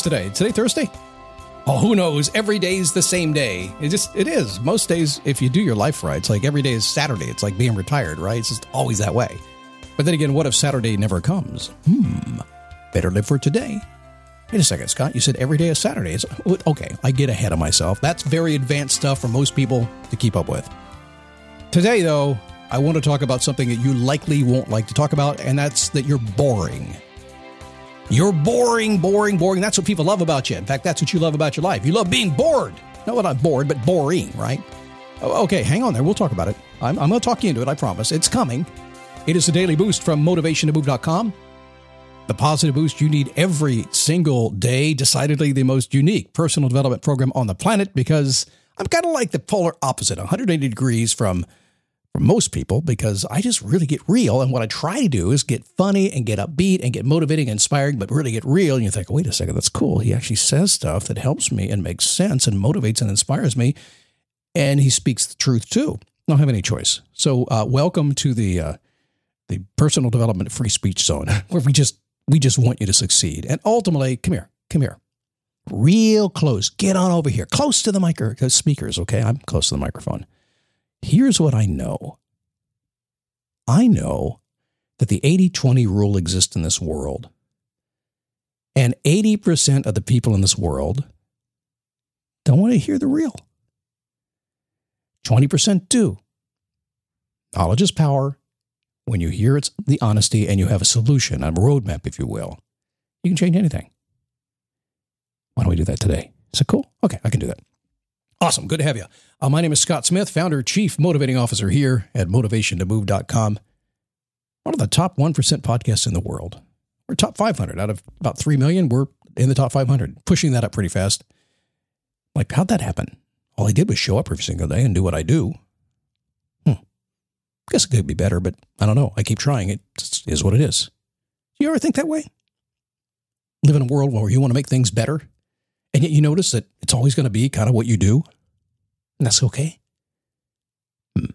Today? Today Thursday? Oh, who knows? Every day's the same day. It just it is. Most days, if you do your life right, it's like every day is Saturday. It's like being retired, right? It's just always that way. But then again, what if Saturday never comes? Hmm. Better live for today. Wait a second, Scott. You said every day is Saturday. It's, okay, I get ahead of myself. That's very advanced stuff for most people to keep up with. Today, though, I want to talk about something that you likely won't like to talk about, and that's that you're boring. You're boring, boring, boring. That's what people love about you. In fact, that's what you love about your life. You love being bored. Not what I'm bored, but boring, right? Oh, okay, hang on there. We'll talk about it. I'm, I'm going to talk you into it, I promise. It's coming. It is the daily boost from motivationtomove.com. The positive boost you need every single day. Decidedly the most unique personal development program on the planet because I'm kind of like the polar opposite, 180 degrees from for most people because I just really get real. And what I try to do is get funny and get upbeat and get motivating and inspiring, but really get real. And you think, wait a second, that's cool. He actually says stuff that helps me and makes sense and motivates and inspires me. And he speaks the truth too. I don't have any choice. So uh, welcome to the uh, the personal development free speech zone where we just we just want you to succeed. And ultimately, come here, come here. Real close. Get on over here. Close to the micro uh, speakers, okay? I'm close to the microphone. Here's what I know I know that the 80 20 rule exists in this world. And 80% of the people in this world don't want to hear the real. 20% do. Knowledge is power. When you hear it's the honesty and you have a solution, a roadmap, if you will, you can change anything. Why don't we do that today? Is it cool? Okay, I can do that. Awesome. Good to have you. Uh, my name is Scott Smith, founder, chief motivating officer here at motivationtomove.com. One of the top 1% podcasts in the world. We're top 500 out of about 3 million. We're in the top 500, pushing that up pretty fast. Like, how'd that happen? All I did was show up every single day and do what I do. Hmm. Guess it could be better, but I don't know. I keep trying. It is what it is. You ever think that way? Live in a world where you want to make things better and yet you notice that it's always going to be kind of what you do. And that's okay. Hmm.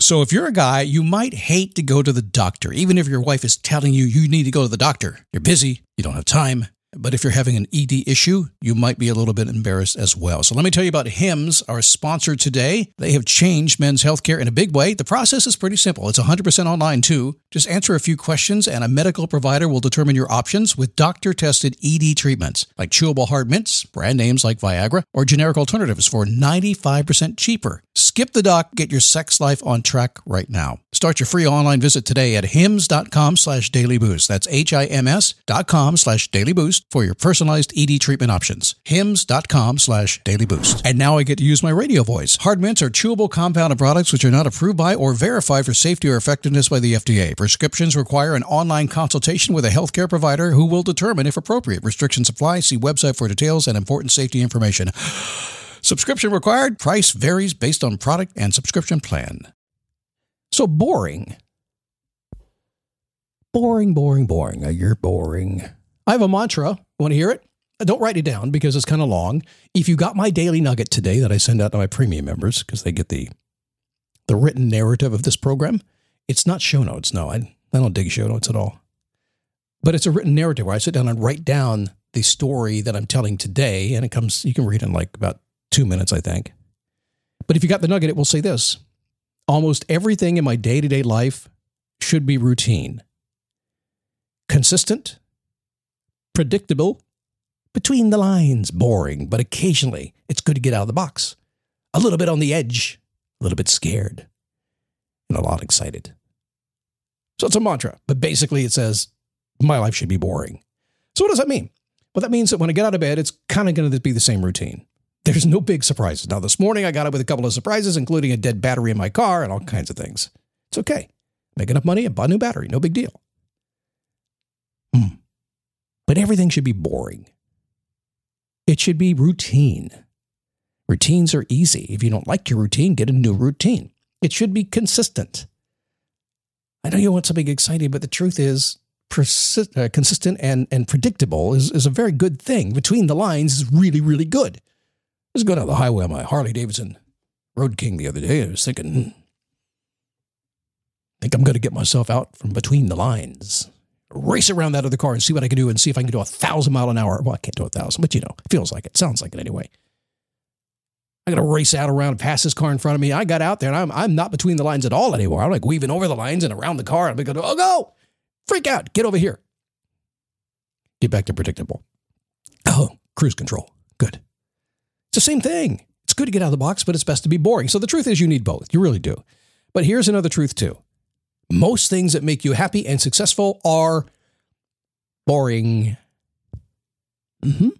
So if you're a guy, you might hate to go to the doctor, even if your wife is telling you you need to go to the doctor. You're busy, you don't have time, but if you're having an ED issue, you might be a little bit embarrassed as well. So let me tell you about HIMS, our sponsor today. They have changed men's healthcare in a big way. The process is pretty simple. It's 100% online too. Just answer a few questions and a medical provider will determine your options with doctor-tested ED treatments like chewable hard mints, brand names like Viagra, or generic alternatives for 95% cheaper. Skip the doc, get your sex life on track right now. Start your free online visit today at hims.com slash. That's H-I-M-S dot com slash dailyboost for your personalized ED treatment options. hims.com slash Daily Boost. And now I get to use my radio voice. Hard mints are chewable compounded products which are not approved by or verified for safety or effectiveness by the FDA. Prescriptions require an online consultation with a healthcare provider who will determine if appropriate. Restrictions apply. See website for details and important safety information. Subscription required. Price varies based on product and subscription plan. So boring. Boring, boring, boring. You're boring. I have a mantra. Want to hear it? Uh, don't write it down because it's kind of long. If you got my daily nugget today that I send out to my premium members because they get the the written narrative of this program, it's not show notes. No, I, I don't dig show notes at all. But it's a written narrative where I sit down and write down the story that I'm telling today, and it comes. You can read in like about two minutes, I think. But if you got the nugget, it will say this: almost everything in my day to day life should be routine, consistent, predictable, between the lines, boring, but occasionally it's good to get out of the box. A little bit on the edge, a little bit scared, and a lot excited. So it's a mantra, but basically it says, my life should be boring. So what does that mean? Well, that means that when I get out of bed, it's kind of going to be the same routine. There's no big surprises. Now, this morning I got up with a couple of surprises, including a dead battery in my car and all kinds of things. It's okay. Make enough money and buy a new battery. No big deal. Hmm. But everything should be boring. It should be routine. Routines are easy. If you don't like your routine, get a new routine. It should be consistent. I know you want something exciting, but the truth is, uh, consistent and, and predictable is, is a very good thing. Between the lines is really, really good. I was going down the highway on my Harley Davidson Road King the other day. I was thinking, I think I'm going to get myself out from between the lines, race around that other car and see what I can do and see if I can do a thousand mile an hour. Well, I can't do a thousand, but you know, it feels like it. Sounds like it anyway. I got to race out around past this car in front of me. I got out there and I'm, I'm not between the lines at all anymore. I'm like weaving over the lines and around the car. I'm going, oh, go, freak out, get over here. Get back to predictable. Oh, cruise control. Good. It's the same thing. It's good to get out of the box, but it's best to be boring. So the truth is, you need both. You really do. But here's another truth, too. Most things that make you happy and successful are boring. Mm-hmm.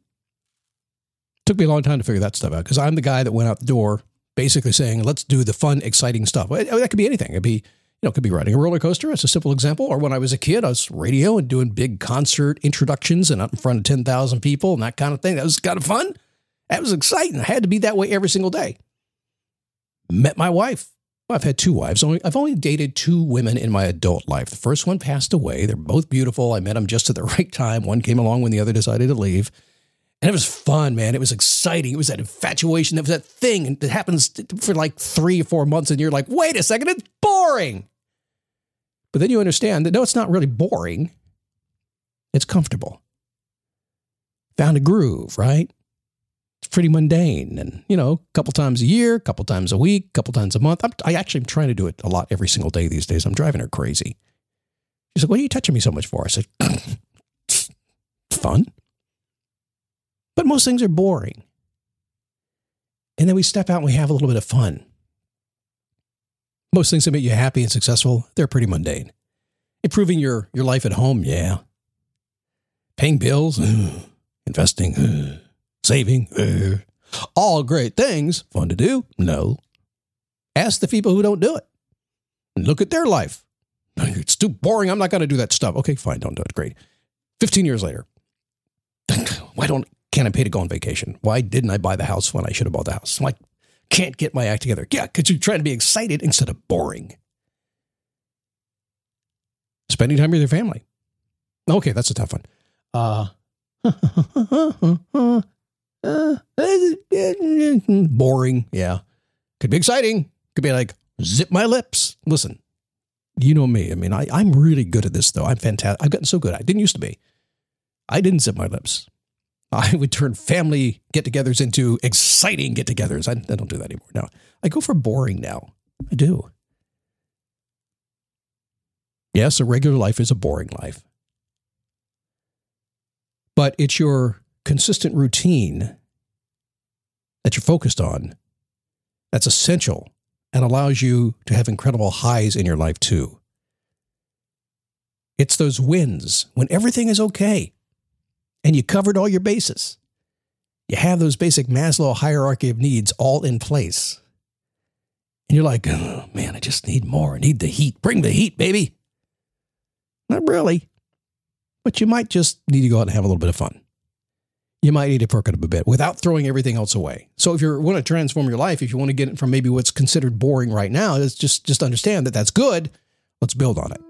Took me a long time to figure that stuff out because I'm the guy that went out the door basically saying, let's do the fun, exciting stuff. That could be anything. It'd be, you know, it could be riding a roller coaster. It's a simple example. Or when I was a kid, I was radio and doing big concert introductions and out in front of 10,000 people and that kind of thing. That was kind of fun. That was exciting. I had to be that way every single day. Met my wife. Well, I've had two wives. Only, I've only dated two women in my adult life. The first one passed away. They're both beautiful. I met them just at the right time. One came along when the other decided to leave. And it was fun, man. It was exciting. It was that infatuation. It was that thing that happens for like three or four months, and you're like, wait a second, it's boring. But then you understand that no, it's not really boring. It's comfortable. Found a groove, right? It's pretty mundane. And, you know, a couple times a year, a couple times a week, a couple times a month. I'm, I actually am trying to do it a lot every single day these days. I'm driving her crazy. She's like, what are you touching me so much for? I said, fun. But most things are boring. And then we step out and we have a little bit of fun. Most things that make you happy and successful, they're pretty mundane. Improving your, your life at home, yeah. Paying bills, investing, saving, all great things. Fun to do? No. Ask the people who don't do it. Look at their life. It's too boring. I'm not going to do that stuff. Okay, fine. Don't do it. Great. 15 years later. Why don't can't I pay to go on vacation? Why didn't I buy the house when I should have bought the house? Why can't get my act together? Yeah, because you're trying to be excited instead of boring. Spending time with your family. Okay, that's a tough one. Uh, Uh, boring. Yeah. Could be exciting. Could be like, zip my lips. Listen, you know me. I mean, I, I'm really good at this, though. I'm fantastic. I've gotten so good. I didn't used to be. I didn't zip my lips. I would turn family get togethers into exciting get togethers. I, I, don't do that anymore. No, I go for boring now. I do. Yes, a regular life is a boring life. But it's your consistent routine that you're focused on that's essential and allows you to have incredible highs in your life too. It's those wins when everything is okay and you covered all your bases. You have those basic Maslow hierarchy of needs all in place. And you're like, oh, man, I just need more. I need the heat. Bring the heat, baby. Not really. But you might just need to go out and have a little bit of fun. You might need to perk it up a bit without throwing everything else away. So if you want to transform your life, if you want to get it from maybe what's considered boring right now, is just just understand that that's good. Let's build on it.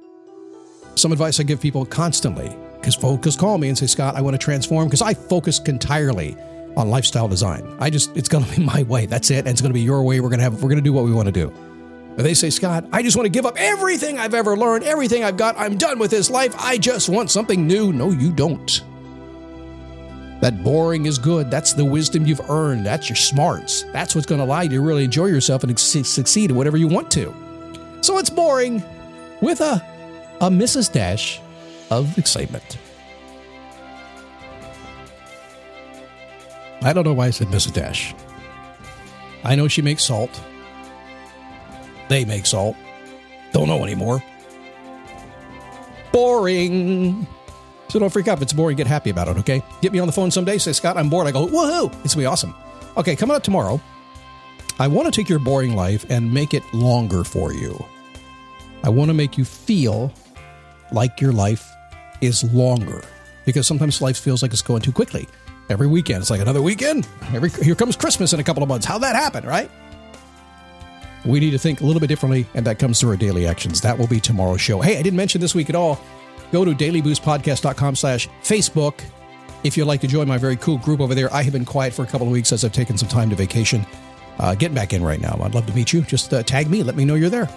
Some advice I give people constantly because folks call me and say, Scott, I want to transform because I focus entirely on lifestyle design. I just, it's going to be my way. That's it. And it's going to be your way. We're going to have, we're going to do what we want to do. They say, Scott, I just want to give up everything I've ever learned, everything I've got. I'm done with this life. I just want something new. No, you don't. That boring is good. That's the wisdom you've earned. That's your smarts. That's what's going to allow you to really enjoy yourself and succeed in whatever you want to. So it's boring with a, a Mrs. Dash of excitement. I don't know why I said Mrs. Dash. I know she makes salt. They make salt. Don't know anymore. Boring. So don't freak out. If it's boring, get happy about it, okay? Get me on the phone someday. Say, Scott, I'm bored. I go, woohoo. It's going to be awesome. Okay, coming up tomorrow, I want to take your boring life and make it longer for you. I want to make you feel like your life is longer because sometimes life feels like it's going too quickly. Every weekend, it's like another weekend. Every here comes Christmas in a couple of months. How'd that happen, right? We need to think a little bit differently, and that comes through our daily actions. That will be tomorrow's show. Hey, I didn't mention this week at all. Go to dailyboostpodcast.com slash Facebook if you'd like to join my very cool group over there. I have been quiet for a couple of weeks as I've taken some time to vacation. Uh, getting back in right now. I'd love to meet you. Just uh, tag me. Let me know you're there.